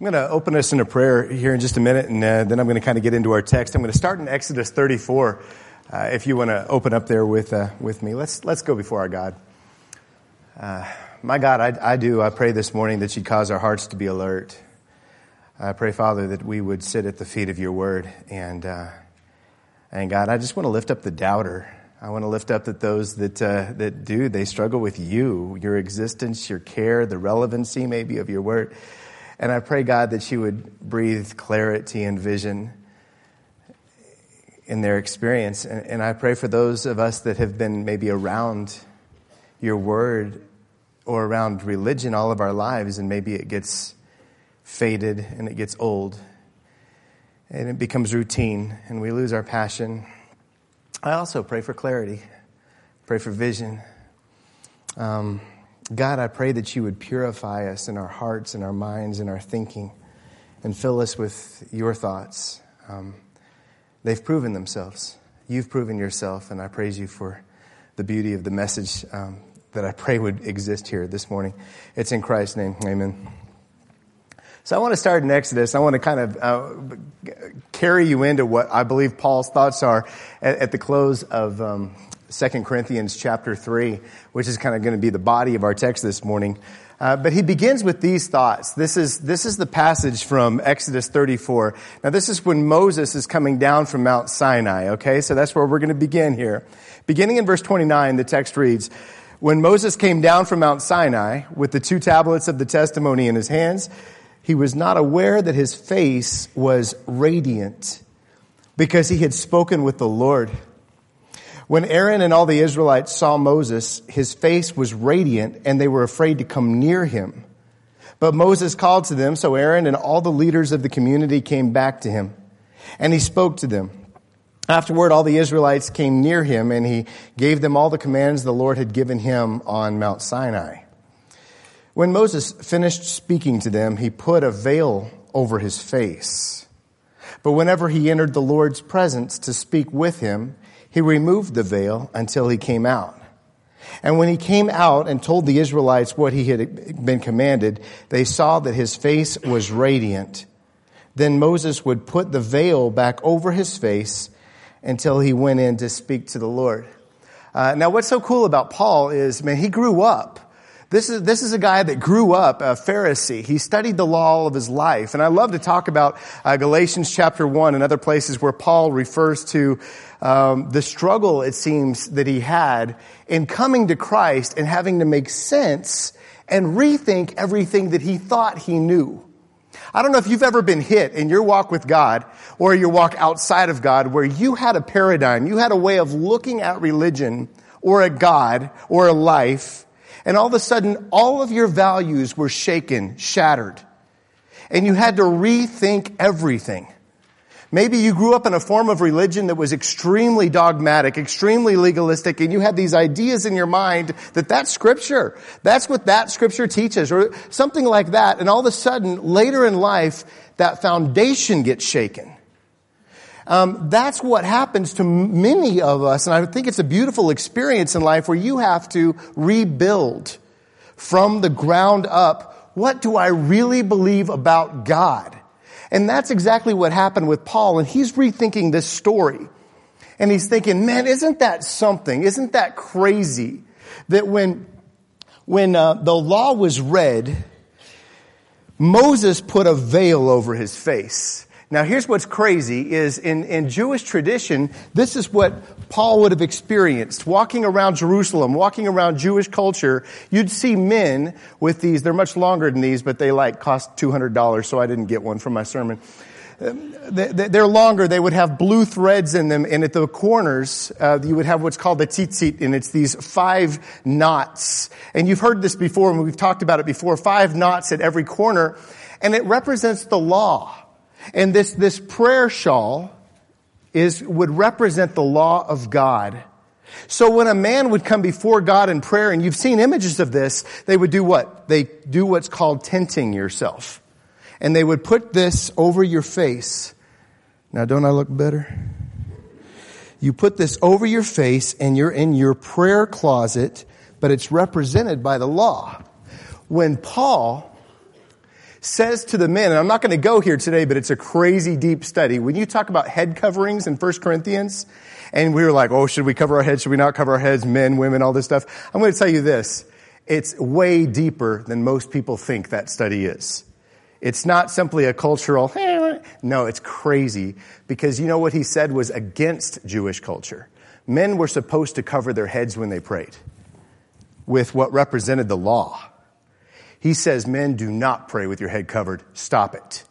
I'm going to open us in a prayer here in just a minute, and uh, then I'm going to kind of get into our text. I'm going to start in Exodus 34. Uh, if you want to open up there with uh, with me, let's let's go before our God. Uh, my God, I, I do. I pray this morning that you cause our hearts to be alert. I pray, Father, that we would sit at the feet of your Word, and uh, and God, I just want to lift up the doubter. I want to lift up that those that uh, that do they struggle with you, your existence, your care, the relevancy maybe of your word. And I pray God that you would breathe clarity and vision in their experience. And, and I pray for those of us that have been maybe around your word or around religion all of our lives, and maybe it gets faded and it gets old and it becomes routine and we lose our passion I also pray for clarity, pray for vision. Um, God, I pray that you would purify us in our hearts and our minds and our thinking and fill us with your thoughts. Um, they've proven themselves. You've proven yourself, and I praise you for the beauty of the message um, that I pray would exist here this morning. It's in Christ's name. Amen. So I want to start in Exodus. I want to kind of uh, carry you into what I believe Paul's thoughts are at, at the close of um, 2 Corinthians chapter 3, which is kind of going to be the body of our text this morning. Uh, but he begins with these thoughts. This is, this is the passage from Exodus 34. Now this is when Moses is coming down from Mount Sinai, okay? So that's where we're going to begin here. Beginning in verse 29, the text reads, When Moses came down from Mount Sinai with the two tablets of the testimony in his hands, he was not aware that his face was radiant because he had spoken with the Lord. When Aaron and all the Israelites saw Moses, his face was radiant and they were afraid to come near him. But Moses called to them, so Aaron and all the leaders of the community came back to him. And he spoke to them. Afterward, all the Israelites came near him and he gave them all the commands the Lord had given him on Mount Sinai. When Moses finished speaking to them, he put a veil over his face. But whenever he entered the Lord's presence to speak with him, he removed the veil until he came out. And when he came out and told the Israelites what he had been commanded, they saw that his face was radiant. Then Moses would put the veil back over his face until he went in to speak to the Lord. Uh, now, what's so cool about Paul is, man, he grew up this is, this is a guy that grew up a Pharisee. He studied the law all of his life. And I love to talk about uh, Galatians chapter 1 and other places where Paul refers to um, the struggle, it seems, that he had in coming to Christ and having to make sense and rethink everything that he thought he knew. I don't know if you've ever been hit in your walk with God or your walk outside of God where you had a paradigm, you had a way of looking at religion or a God or a life and all of a sudden, all of your values were shaken, shattered. And you had to rethink everything. Maybe you grew up in a form of religion that was extremely dogmatic, extremely legalistic, and you had these ideas in your mind that that's scripture. That's what that scripture teaches, or something like that. And all of a sudden, later in life, that foundation gets shaken. Um, that's what happens to many of us, and I think it's a beautiful experience in life where you have to rebuild from the ground up. What do I really believe about God? And that's exactly what happened with Paul, and he's rethinking this story. And he's thinking, man, isn't that something? Isn't that crazy? That when, when uh, the law was read, Moses put a veil over his face. Now here's what's crazy is in, in Jewish tradition, this is what Paul would have experienced. Walking around Jerusalem, walking around Jewish culture, you'd see men with these, they're much longer than these, but they like cost $200, so I didn't get one for my sermon. They're longer. They would have blue threads in them, and at the corners, uh, you would have what's called the tzitzit, and it's these five knots. And you've heard this before, and we've talked about it before. Five knots at every corner, and it represents the law. And this, this prayer shawl is, would represent the law of God. So when a man would come before God in prayer, and you've seen images of this, they would do what? They do what's called tenting yourself. And they would put this over your face. Now don't I look better? You put this over your face and you're in your prayer closet, but it's represented by the law. When Paul says to the men, and I'm not going to go here today, but it's a crazy deep study. When you talk about head coverings in 1 Corinthians, and we were like, oh, should we cover our heads? Should we not cover our heads? Men, women, all this stuff. I'm going to tell you this. It's way deeper than most people think that study is. It's not simply a cultural, no, it's crazy because you know what he said was against Jewish culture. Men were supposed to cover their heads when they prayed with what represented the law. He says, Men, do not pray with your head covered. Stop it.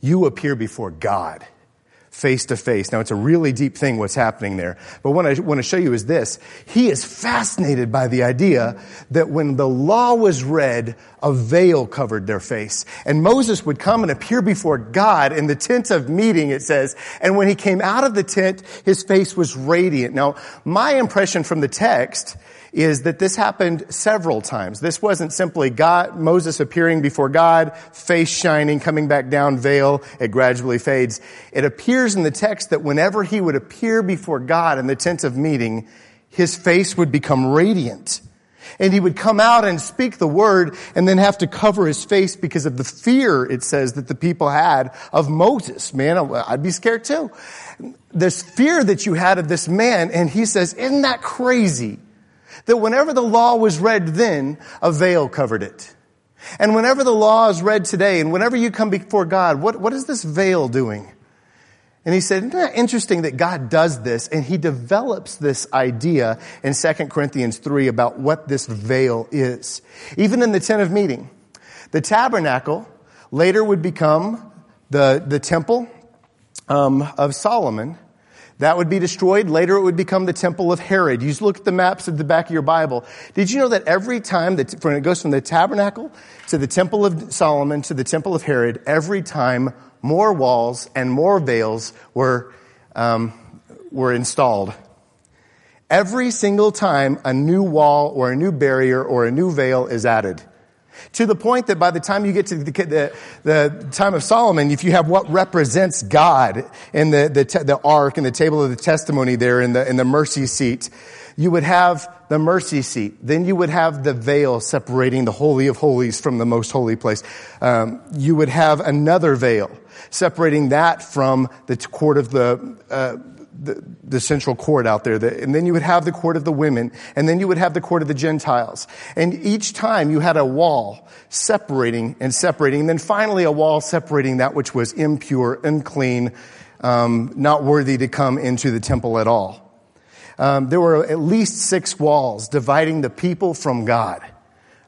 You appear before God face to face. Now, it's a really deep thing what's happening there. But what I want to show you is this. He is fascinated by the idea that when the law was read, a veil covered their face. And Moses would come and appear before God in the tent of meeting, it says. And when he came out of the tent, his face was radiant. Now, my impression from the text is that this happened several times. This wasn't simply God, Moses appearing before God, face shining, coming back down, veil, it gradually fades. It appears in the text that whenever he would appear before God in the tent of meeting, his face would become radiant. And he would come out and speak the word and then have to cover his face because of the fear, it says, that the people had of Moses. Man, I'd be scared too. This fear that you had of this man, and he says, isn't that crazy? that whenever the law was read then, a veil covered it. And whenever the law is read today, and whenever you come before God, what, what is this veil doing? And he said, isn't that interesting that God does this? And he develops this idea in 2 Corinthians 3 about what this veil is. Even in the tent of meeting, the tabernacle later would become the, the temple um, of Solomon. That would be destroyed. Later it would become the temple of Herod. You look at the maps at the back of your Bible. Did you know that every time that, when it goes from the tabernacle to the temple of Solomon to the temple of Herod, every time more walls and more veils were, um, were installed. Every single time a new wall or a new barrier or a new veil is added. To the point that by the time you get to the, the, the time of Solomon, if you have what represents God in the, the, the ark and the table of the testimony there in the, in the mercy seat, you would have the mercy seat. Then you would have the veil separating the Holy of Holies from the most holy place. Um, you would have another veil separating that from the court of the, uh, the, the, central court out there. The, and then you would have the court of the women. And then you would have the court of the Gentiles. And each time you had a wall separating and separating. And then finally a wall separating that which was impure, unclean, um, not worthy to come into the temple at all. Um, there were at least six walls dividing the people from God.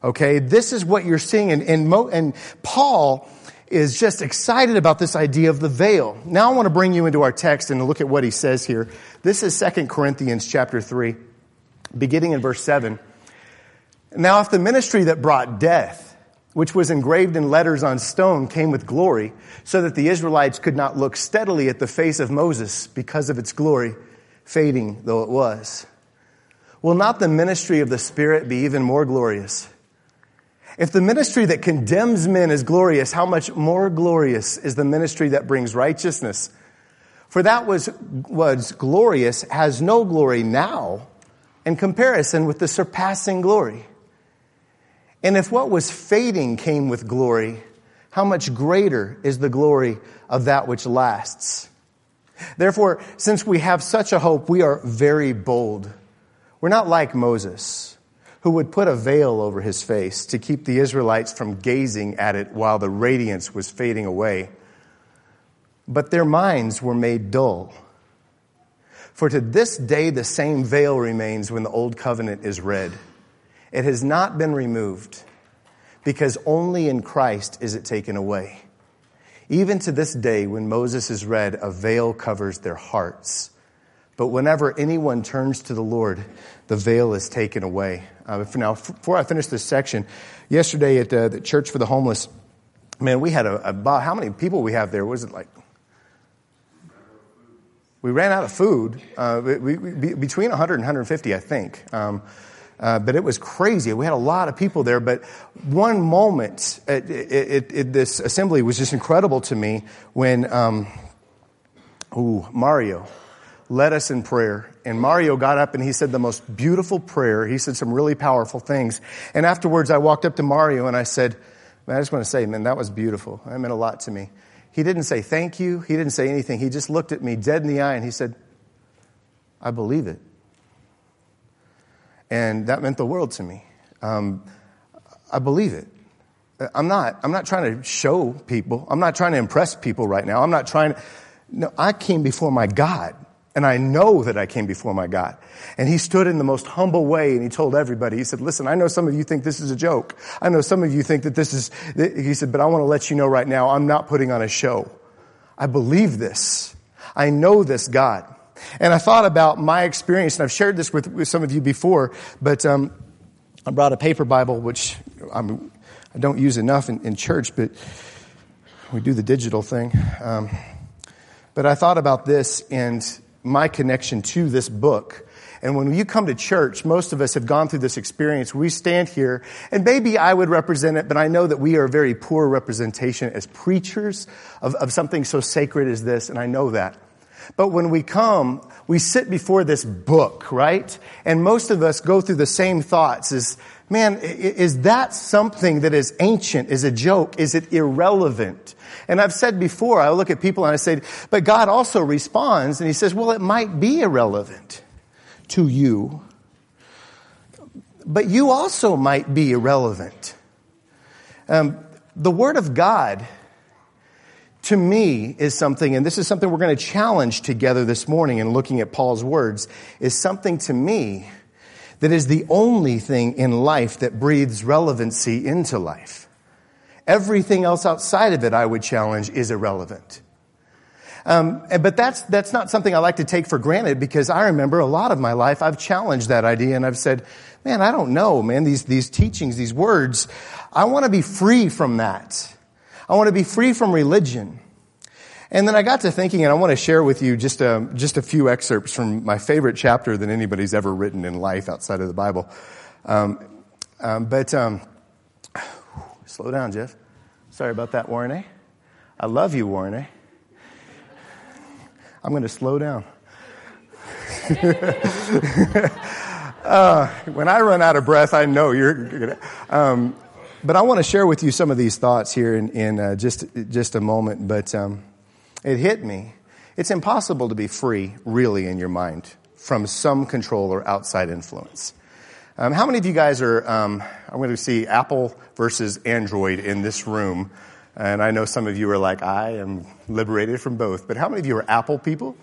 Okay, this is what you're seeing. And, and, Mo, and Paul is just excited about this idea of the veil. Now I want to bring you into our text and look at what he says here. This is 2 Corinthians chapter 3, beginning in verse 7. Now if the ministry that brought death, which was engraved in letters on stone, came with glory, so that the Israelites could not look steadily at the face of Moses because of its glory, fading though it was, will not the ministry of the Spirit be even more glorious? If the ministry that condemns men is glorious, how much more glorious is the ministry that brings righteousness? For that was, was glorious has no glory now in comparison with the surpassing glory. And if what was fading came with glory, how much greater is the glory of that which lasts? Therefore, since we have such a hope, we are very bold. We're not like Moses who would put a veil over his face to keep the Israelites from gazing at it while the radiance was fading away. But their minds were made dull. For to this day, the same veil remains when the old covenant is read. It has not been removed because only in Christ is it taken away. Even to this day, when Moses is read, a veil covers their hearts. But whenever anyone turns to the Lord, the veil is taken away. Uh, now, before I finish this section, yesterday at uh, the Church for the Homeless, man, we had a, about how many people we have there? Was it like? We ran out of food, uh, we, we, between 100 and 150, I think. Um, uh, but it was crazy. We had a lot of people there. But one moment at, at, at this assembly was just incredible to me when, um, ooh, Mario led us in prayer. And Mario got up and he said the most beautiful prayer. He said some really powerful things. And afterwards, I walked up to Mario and I said, Man, I just want to say, man, that was beautiful. That meant a lot to me. He didn't say thank you. He didn't say anything. He just looked at me dead in the eye and he said, I believe it. And that meant the world to me. Um, I believe it. I'm not, I'm not trying to show people. I'm not trying to impress people right now. I'm not trying to, no, I came before my God. And I know that I came before my God. And he stood in the most humble way and he told everybody, he said, listen, I know some of you think this is a joke. I know some of you think that this is, he said, but I want to let you know right now, I'm not putting on a show. I believe this. I know this God. And I thought about my experience, and I've shared this with, with some of you before, but um, I brought a paper Bible, which I'm, I do not use enough in, in, church, but we do the digital thing. Um, but I thought about this and my connection to this book. And when you come to church, most of us have gone through this experience. We stand here, and maybe I would represent it, but I know that we are a very poor representation as preachers of, of something so sacred as this, and I know that. But when we come, we sit before this book, right? And most of us go through the same thoughts as, man, is that something that is ancient? Is a joke? Is it irrelevant? And I've said before, I look at people and I say, but God also responds and he says, well, it might be irrelevant to you, but you also might be irrelevant. Um, the Word of God, to me, is something, and this is something we're going to challenge together this morning in looking at Paul's words, is something to me that is the only thing in life that breathes relevancy into life. Everything else outside of it, I would challenge, is irrelevant. Um, but that's that's not something I like to take for granted because I remember a lot of my life I've challenged that idea and I've said, "Man, I don't know, man. These these teachings, these words, I want to be free from that. I want to be free from religion." And then I got to thinking, and I want to share with you just a, just a few excerpts from my favorite chapter that anybody's ever written in life outside of the Bible. Um, um, but um, Slow down, Jeff. Sorry about that, Warren A. I love you, Warren A. I'm going to slow down. uh, when I run out of breath, I know you're. Um, but I want to share with you some of these thoughts here in, in uh, just, just a moment. But um, it hit me. It's impossible to be free, really, in your mind from some control or outside influence. Um, how many of you guys are, um, I'm going to see Apple versus Android in this room. And I know some of you are like, I am liberated from both. But how many of you are Apple people?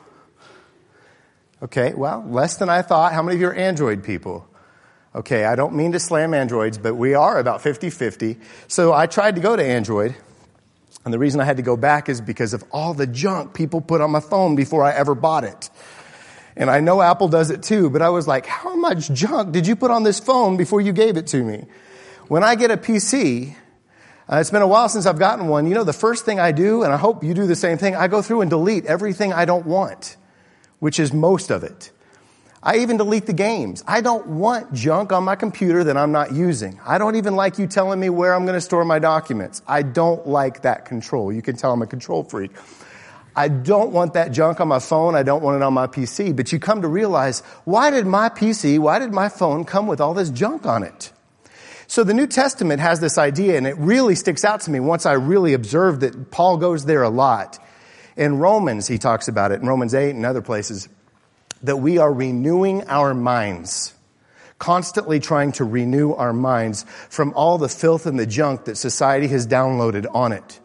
Okay, well, less than I thought. How many of you are Android people? Okay, I don't mean to slam Androids, but we are about 50 50. So I tried to go to Android. And the reason I had to go back is because of all the junk people put on my phone before I ever bought it. And I know Apple does it too, but I was like, how much junk did you put on this phone before you gave it to me? When I get a PC, uh, it's been a while since I've gotten one. You know, the first thing I do, and I hope you do the same thing, I go through and delete everything I don't want, which is most of it. I even delete the games. I don't want junk on my computer that I'm not using. I don't even like you telling me where I'm going to store my documents. I don't like that control. You can tell I'm a control freak. I don't want that junk on my phone. I don't want it on my PC. But you come to realize, why did my PC, why did my phone come with all this junk on it? So the New Testament has this idea, and it really sticks out to me once I really observed that Paul goes there a lot. In Romans, he talks about it, in Romans 8 and other places, that we are renewing our minds. Constantly trying to renew our minds from all the filth and the junk that society has downloaded on it.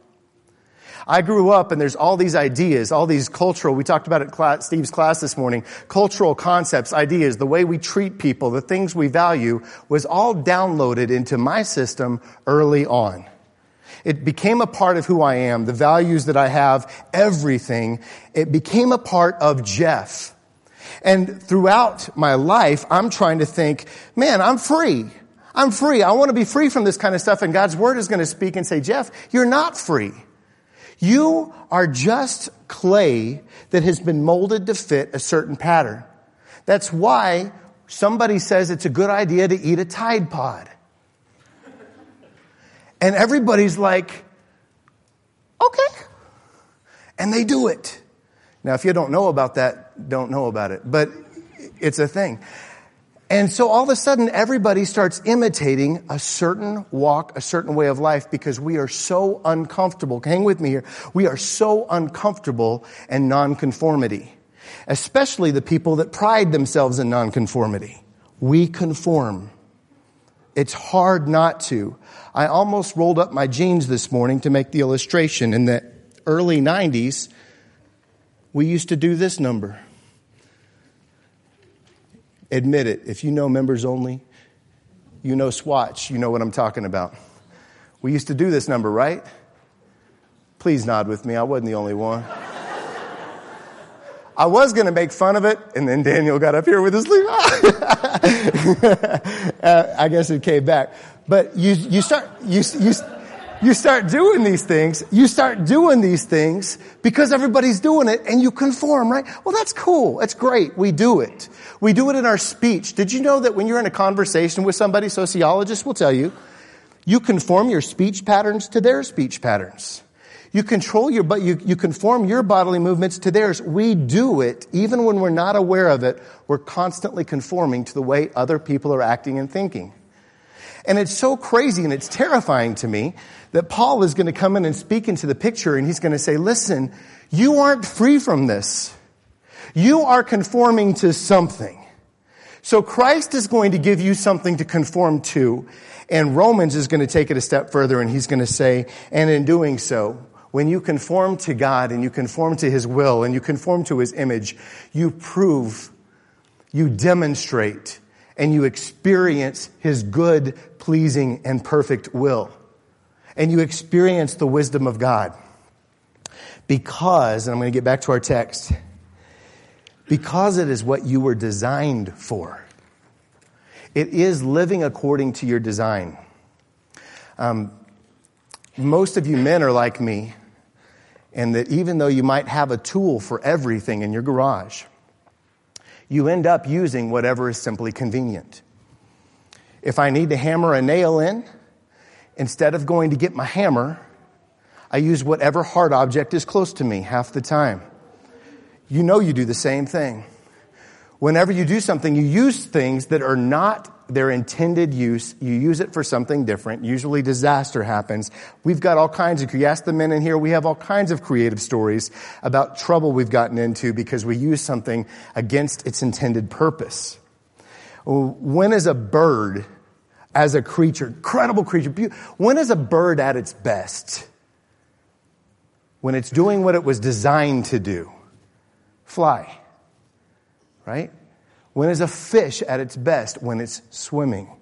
I grew up and there's all these ideas, all these cultural, we talked about it Steve's class this morning, cultural concepts, ideas, the way we treat people, the things we value was all downloaded into my system early on. It became a part of who I am, the values that I have, everything. It became a part of Jeff. And throughout my life, I'm trying to think, man, I'm free. I'm free. I want to be free from this kind of stuff. And God's word is going to speak and say, Jeff, you're not free. You are just clay that has been molded to fit a certain pattern. That's why somebody says it's a good idea to eat a Tide Pod. And everybody's like, okay. And they do it. Now, if you don't know about that, don't know about it. But it's a thing. And so all of a sudden, everybody starts imitating a certain walk, a certain way of life because we are so uncomfortable. Hang with me here. We are so uncomfortable in nonconformity, especially the people that pride themselves in nonconformity. We conform. It's hard not to. I almost rolled up my jeans this morning to make the illustration. In the early 90s, we used to do this number. Admit it. If you know members only, you know Swatch, you know what I'm talking about. We used to do this number, right? Please nod with me. I wasn't the only one. I was going to make fun of it, and then Daniel got up here with his sleeve. uh, I guess it came back. But you, you start, you, you, you start doing these things, you start doing these things because everybody's doing it and you conform, right? Well, that's cool. That's great. We do it. We do it in our speech. Did you know that when you're in a conversation with somebody, sociologists will tell you, you conform your speech patterns to their speech patterns. You control your, but you, you conform your bodily movements to theirs. We do it even when we're not aware of it. We're constantly conforming to the way other people are acting and thinking. And it's so crazy and it's terrifying to me that Paul is going to come in and speak into the picture and he's going to say, listen, you aren't free from this. You are conforming to something. So Christ is going to give you something to conform to. And Romans is going to take it a step further and he's going to say, and in doing so, when you conform to God and you conform to his will and you conform to his image, you prove, you demonstrate, and you experience his good, pleasing, and perfect will and you experience the wisdom of God. Because, and I'm going to get back to our text, because it is what you were designed for. It is living according to your design. Um, most of you men are like me, and that even though you might have a tool for everything in your garage, you end up using whatever is simply convenient. If I need to hammer a nail in, Instead of going to get my hammer, I use whatever hard object is close to me half the time. You know you do the same thing. Whenever you do something, you use things that are not their intended use. You use it for something different. Usually disaster happens. We've got all kinds of, you ask the men in here, we have all kinds of creative stories about trouble we've gotten into because we use something against its intended purpose. When is a bird as a creature, incredible creature. When is a bird at its best? When it's doing what it was designed to do fly, right? When is a fish at its best? When it's swimming.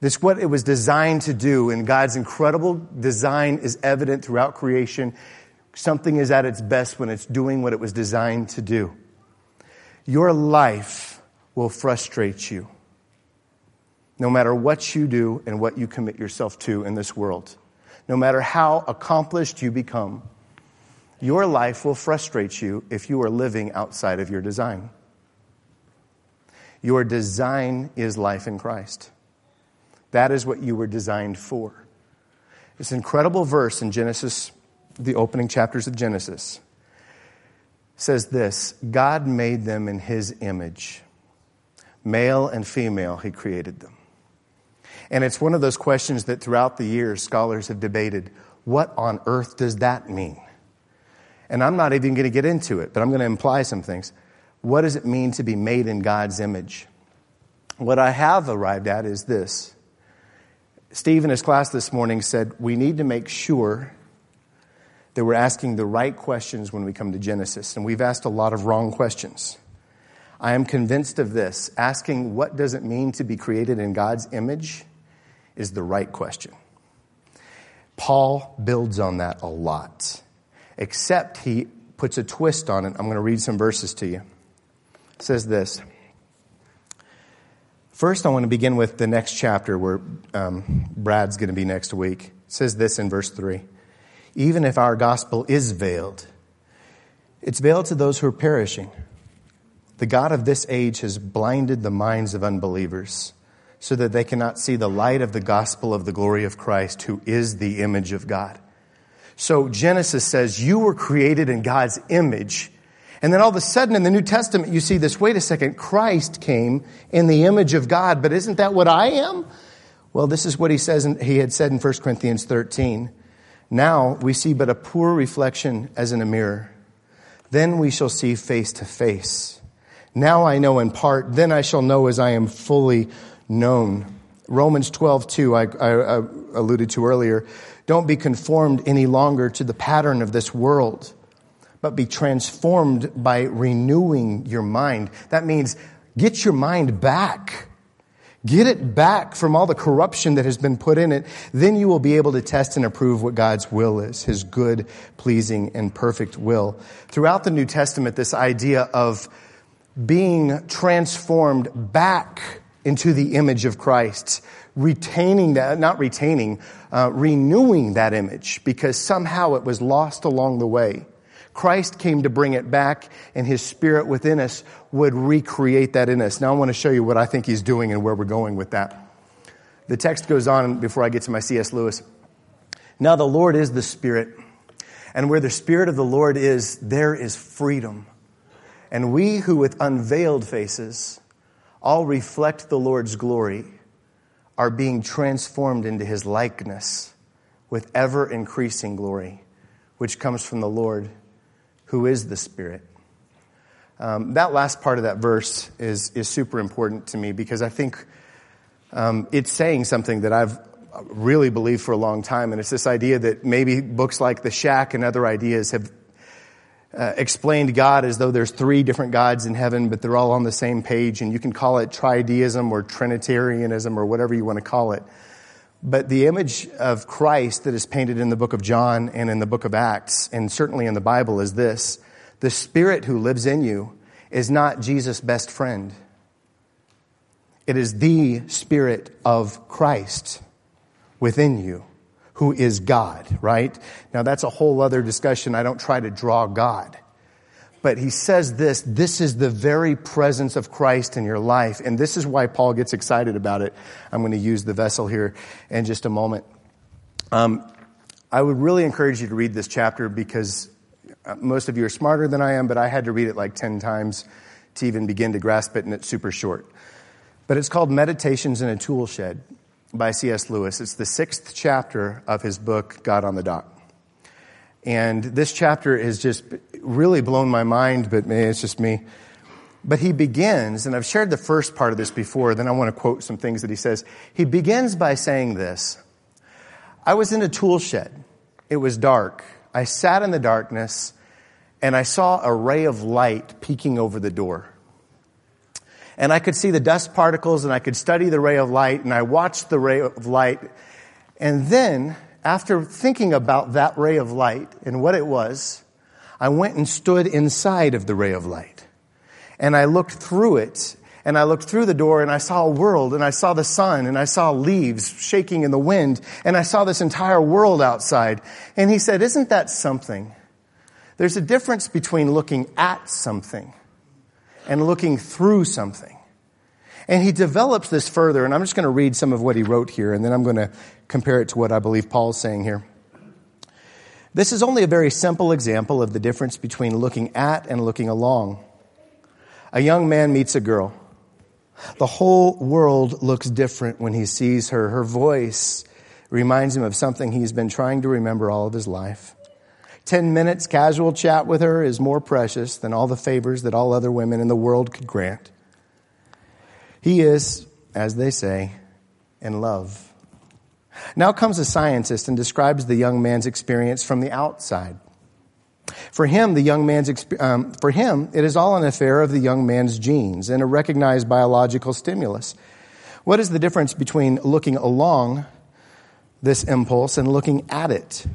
This is what it was designed to do, and God's incredible design is evident throughout creation. Something is at its best when it's doing what it was designed to do. Your life will frustrate you no matter what you do and what you commit yourself to in this world. No matter how accomplished you become, your life will frustrate you if you are living outside of your design. Your design is life in Christ. That is what you were designed for. This incredible verse in Genesis, the opening chapters of Genesis, says this God made them in his image. Male and female, he created them. And it's one of those questions that throughout the years scholars have debated what on earth does that mean? And I'm not even going to get into it, but I'm going to imply some things. What does it mean to be made in God's image? What I have arrived at is this. Steve in his class this morning said we need to make sure that we're asking the right questions when we come to Genesis. And we've asked a lot of wrong questions. I am convinced of this. Asking what does it mean to be created in God's image is the right question. Paul builds on that a lot, except he puts a twist on it. I'm going to read some verses to you. Says this. First, I want to begin with the next chapter where um, Brad's going to be next week. It says this in verse 3 Even if our gospel is veiled, it's veiled to those who are perishing. The God of this age has blinded the minds of unbelievers so that they cannot see the light of the gospel of the glory of Christ, who is the image of God. So Genesis says you were created in God's image, And then all of a sudden in the New Testament, you see this wait a second, Christ came in the image of God, but isn't that what I am? Well, this is what he says, in, he had said in 1 Corinthians 13. Now we see but a poor reflection as in a mirror. Then we shall see face to face. Now I know in part, then I shall know as I am fully known. Romans 12, 2, I, I, I alluded to earlier. Don't be conformed any longer to the pattern of this world but be transformed by renewing your mind. That means get your mind back. Get it back from all the corruption that has been put in it. Then you will be able to test and approve what God's will is, His good, pleasing, and perfect will. Throughout the New Testament, this idea of being transformed back into the image of Christ, retaining that, not retaining, uh, renewing that image because somehow it was lost along the way. Christ came to bring it back, and his spirit within us would recreate that in us. Now, I want to show you what I think he's doing and where we're going with that. The text goes on before I get to my C.S. Lewis. Now, the Lord is the Spirit, and where the Spirit of the Lord is, there is freedom. And we who with unveiled faces all reflect the Lord's glory are being transformed into his likeness with ever increasing glory, which comes from the Lord who is the Spirit. Um, that last part of that verse is, is super important to me because I think um, it's saying something that I've really believed for a long time, and it's this idea that maybe books like The Shack and other ideas have uh, explained God as though there's three different gods in heaven, but they're all on the same page, and you can call it tritheism or Trinitarianism or whatever you want to call it. But the image of Christ that is painted in the book of John and in the book of Acts, and certainly in the Bible, is this the Spirit who lives in you is not Jesus' best friend. It is the Spirit of Christ within you, who is God, right? Now, that's a whole other discussion. I don't try to draw God. But he says this this is the very presence of Christ in your life. And this is why Paul gets excited about it. I'm going to use the vessel here in just a moment. Um, I would really encourage you to read this chapter because uh, most of you are smarter than I am, but I had to read it like 10 times to even begin to grasp it, and it's super short. But it's called Meditations in a Tool Shed by C.S. Lewis. It's the sixth chapter of his book, God on the Dock. And this chapter is just really blown my mind, but maybe it's just me. But he begins, and I've shared the first part of this before, then I want to quote some things that he says. He begins by saying this I was in a tool shed. It was dark. I sat in the darkness, and I saw a ray of light peeking over the door. And I could see the dust particles, and I could study the ray of light, and I watched the ray of light. And then after thinking about that ray of light and what it was, I went and stood inside of the ray of light. And I looked through it, and I looked through the door, and I saw a world, and I saw the sun, and I saw leaves shaking in the wind, and I saw this entire world outside. And he said, Isn't that something? There's a difference between looking at something and looking through something. And he develops this further, and I'm just going to read some of what he wrote here, and then I'm going to compare it to what I believe Paul's saying here. This is only a very simple example of the difference between looking at and looking along. A young man meets a girl. The whole world looks different when he sees her. Her voice reminds him of something he's been trying to remember all of his life. Ten minutes casual chat with her is more precious than all the favors that all other women in the world could grant. He is, as they say, in love. Now comes a scientist and describes the young man's experience from the outside. For him, the young man's um, for him, it is all an affair of the young man's genes and a recognized biological stimulus. What is the difference between looking along this impulse and looking at it?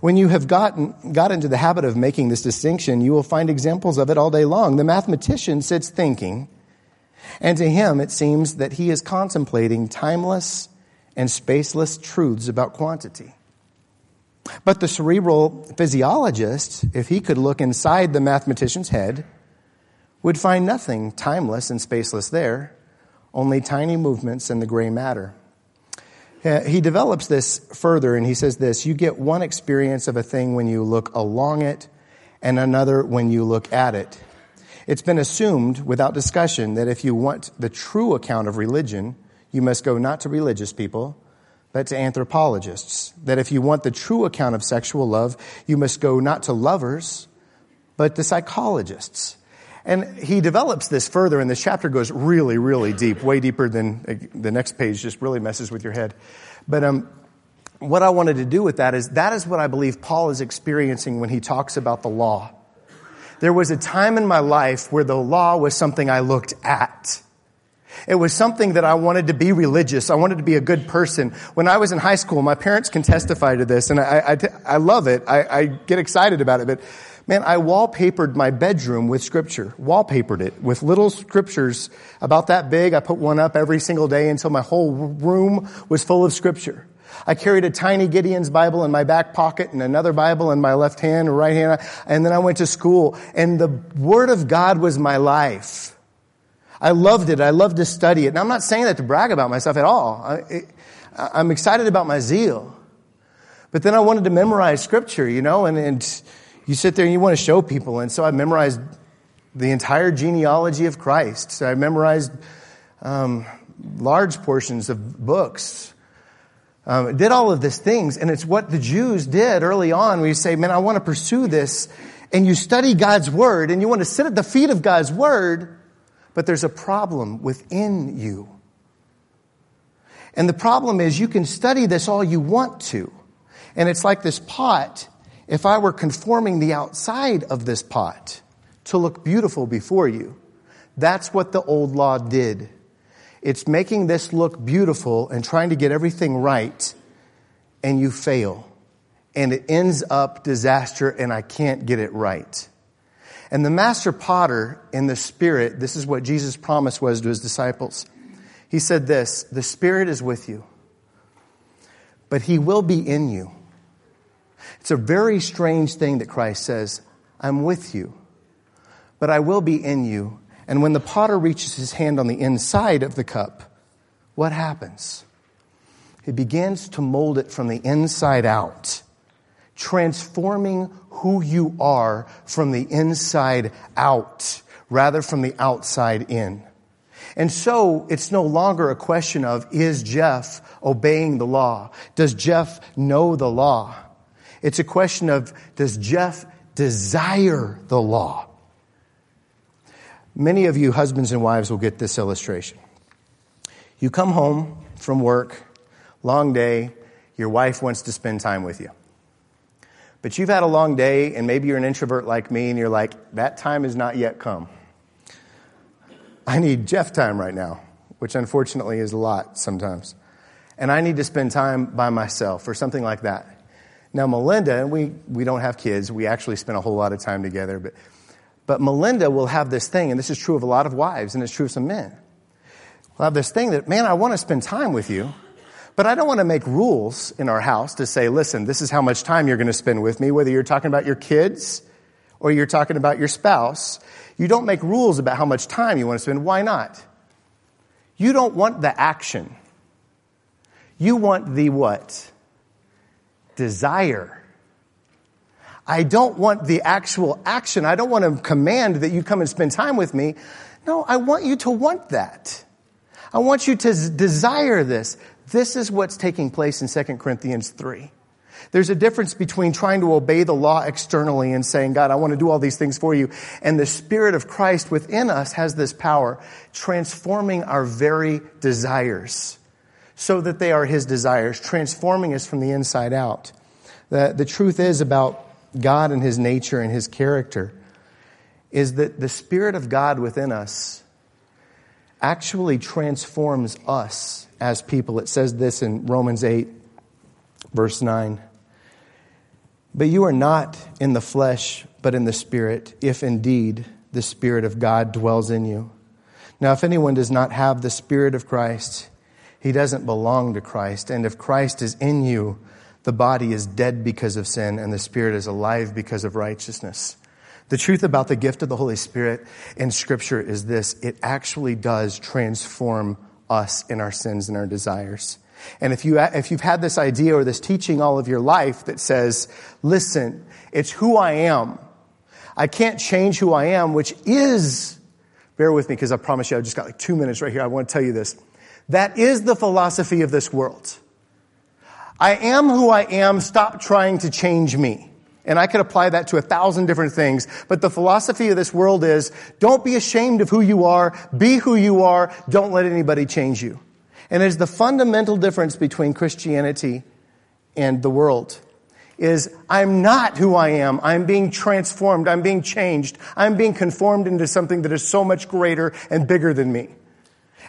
When you have gotten, got into the habit of making this distinction, you will find examples of it all day long. The mathematician sits thinking, and to him it seems that he is contemplating timeless and spaceless truths about quantity. But the cerebral physiologist, if he could look inside the mathematician's head, would find nothing timeless and spaceless there, only tiny movements in the gray matter. He develops this further and he says this You get one experience of a thing when you look along it and another when you look at it. It's been assumed without discussion that if you want the true account of religion, you must go not to religious people, but to anthropologists. That if you want the true account of sexual love, you must go not to lovers, but to psychologists. And he develops this further, and this chapter goes really, really deep, way deeper than the next page, just really messes with your head. But um, what I wanted to do with that is that is what I believe Paul is experiencing when he talks about the law. There was a time in my life where the law was something I looked at. It was something that I wanted to be religious. I wanted to be a good person. When I was in high school, my parents can testify to this, and I, I, I love it. I, I get excited about it. But man, I wallpapered my bedroom with scripture. Wallpapered it with little scriptures about that big. I put one up every single day until my whole room was full of scripture. I carried a tiny Gideon's Bible in my back pocket and another Bible in my left hand or right hand. And then I went to school and the Word of God was my life. I loved it. I loved to study it. And I'm not saying that to brag about myself at all. I, am excited about my zeal. But then I wanted to memorize scripture, you know, and, and you sit there and you want to show people. And so I memorized the entire genealogy of Christ. So I memorized um, large portions of books um, did all of these things, and it's what the Jews did early on. We say, man, I want to pursue this, and you study God's Word, and you want to sit at the feet of God's Word, but there's a problem within you. And the problem is you can study this all you want to. And it's like this pot. If I were conforming the outside of this pot to look beautiful before you, that's what the old law did. It's making this look beautiful and trying to get everything right, and you fail. And it ends up disaster, and I can't get it right. And the master potter in the spirit, this is what Jesus' promise was to his disciples. He said this The spirit is with you, but he will be in you. It's a very strange thing that Christ says, I'm with you, but I will be in you and when the potter reaches his hand on the inside of the cup, what happens? He begins to mold it from the inside out, transforming who you are from the inside out rather from the outside in. And so it's no longer a question of is Jeff obeying the law? Does Jeff know the law? It's a question of does Jeff desire the law? Many of you husbands and wives will get this illustration. You come home from work, long day, your wife wants to spend time with you. But you've had a long day, and maybe you're an introvert like me, and you're like, that time has not yet come. I need Jeff time right now, which unfortunately is a lot sometimes. And I need to spend time by myself or something like that. Now, Melinda, and we, we don't have kids, we actually spend a whole lot of time together, but but Melinda will have this thing, and this is true of a lot of wives, and it's true of some men. We'll have this thing that, man, I want to spend time with you, but I don't want to make rules in our house to say, listen, this is how much time you're going to spend with me, whether you're talking about your kids or you're talking about your spouse. You don't make rules about how much time you want to spend. Why not? You don't want the action. You want the what? Desire. I don't want the actual action. I don't want to command that you come and spend time with me. No, I want you to want that. I want you to desire this. This is what's taking place in 2 Corinthians 3. There's a difference between trying to obey the law externally and saying, God, I want to do all these things for you. And the Spirit of Christ within us has this power, transforming our very desires so that they are His desires, transforming us from the inside out. The, the truth is about God and His nature and His character is that the Spirit of God within us actually transforms us as people. It says this in Romans 8, verse 9. But you are not in the flesh, but in the Spirit, if indeed the Spirit of God dwells in you. Now, if anyone does not have the Spirit of Christ, he doesn't belong to Christ. And if Christ is in you, the body is dead because of sin and the spirit is alive because of righteousness. The truth about the gift of the Holy Spirit in Scripture is this it actually does transform us in our sins and our desires. And if, you, if you've had this idea or this teaching all of your life that says, listen, it's who I am, I can't change who I am, which is, bear with me because I promise you, I've just got like two minutes right here. I want to tell you this. That is the philosophy of this world. I am who I am. Stop trying to change me. And I could apply that to a thousand different things. But the philosophy of this world is don't be ashamed of who you are. Be who you are. Don't let anybody change you. And it's the fundamental difference between Christianity and the world is I'm not who I am. I'm being transformed. I'm being changed. I'm being conformed into something that is so much greater and bigger than me.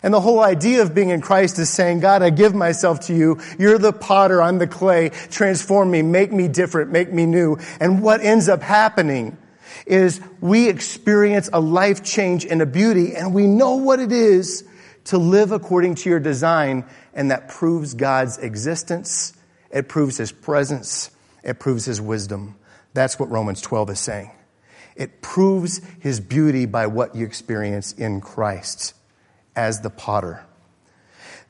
And the whole idea of being in Christ is saying, God, I give myself to you. You're the potter. I'm the clay. Transform me. Make me different. Make me new. And what ends up happening is we experience a life change and a beauty and we know what it is to live according to your design. And that proves God's existence. It proves his presence. It proves his wisdom. That's what Romans 12 is saying. It proves his beauty by what you experience in Christ as the potter.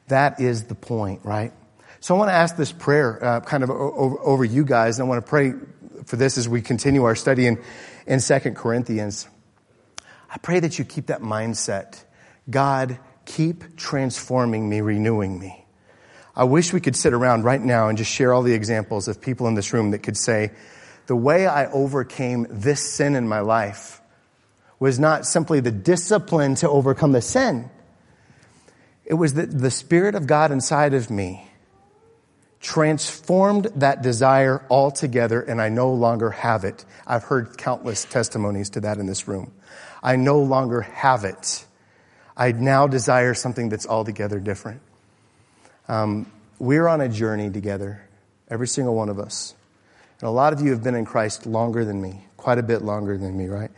That is the point, right? So I want to ask this prayer uh, kind of over, over, you guys, and I want to pray for this as we continue our study in, in 2 Corinthians. I pray that you keep that mindset. God, keep transforming me, renewing me. I wish we could sit around right now and just share all the examples of people in this room that could say, the way I overcame this sin in my life was not simply the discipline to overcome the sin. It was that the Spirit of God inside of me transformed that desire altogether, and I no longer have it. I've heard countless testimonies to that in this room. I no longer have it. I now desire something that's altogether different. Um, we're on a journey together, every single one of us. And a lot of you have been in Christ longer than me, quite a bit longer than me, right?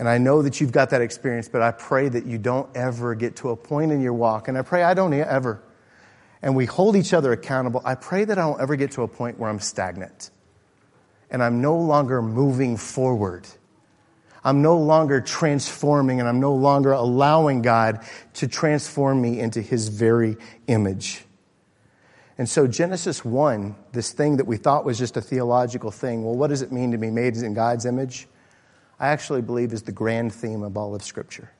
And I know that you've got that experience, but I pray that you don't ever get to a point in your walk, and I pray I don't ever. And we hold each other accountable. I pray that I don't ever get to a point where I'm stagnant and I'm no longer moving forward. I'm no longer transforming and I'm no longer allowing God to transform me into His very image. And so, Genesis 1, this thing that we thought was just a theological thing, well, what does it mean to be made in God's image? I actually believe is the grand theme of all of Scripture.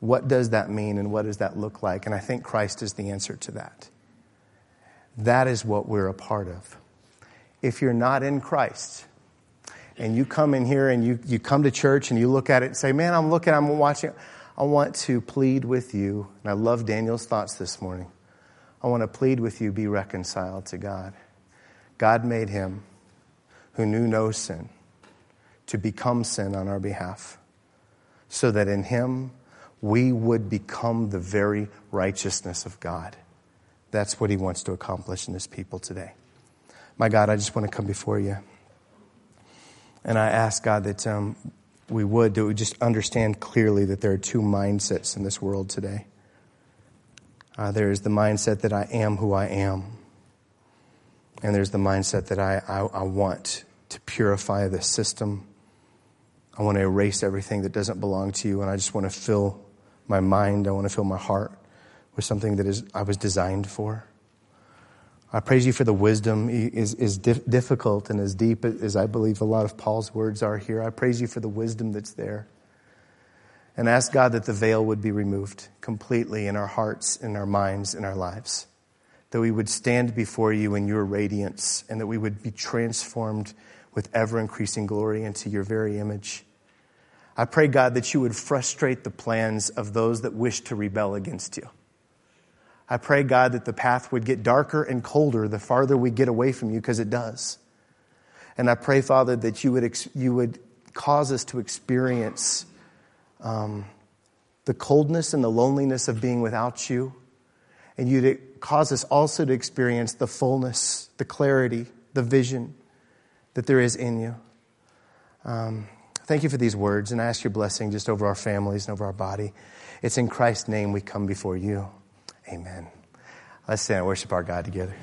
What does that mean and what does that look like? And I think Christ is the answer to that. That is what we're a part of. If you're not in Christ, and you come in here and you, you come to church and you look at it and say, Man, I'm looking, I'm watching, I want to plead with you. And I love Daniel's thoughts this morning. I want to plead with you, be reconciled to God. God made him who knew no sin to become sin on our behalf, so that in him we would become the very righteousness of God. That's what he wants to accomplish in his people today. My God, I just want to come before you. And I ask God that um, we would, that we just understand clearly that there are two mindsets in this world today. Uh, there is the mindset that I am who I am. And there's the mindset that I, I, I want to purify the system. I want to erase everything that doesn't belong to you. And I just want to fill my mind, I want to fill my heart with something that is, I was designed for. I praise you for the wisdom is, is difficult and as deep as I believe a lot of Paul's words are here. I praise you for the wisdom that's there and ask God that the veil would be removed completely in our hearts, in our minds, in our lives. That we would stand before you in your radiance and that we would be transformed with ever increasing glory into your very image. I pray, God, that you would frustrate the plans of those that wish to rebel against you. I pray, God, that the path would get darker and colder the farther we get away from you, because it does. And I pray, Father, that you would, you would cause us to experience um, the coldness and the loneliness of being without you. And you'd cause us also to experience the fullness, the clarity, the vision that there is in you. Um, thank you for these words, and I ask your blessing just over our families and over our body. It's in Christ's name we come before you. Amen. Let's stand and worship our God together.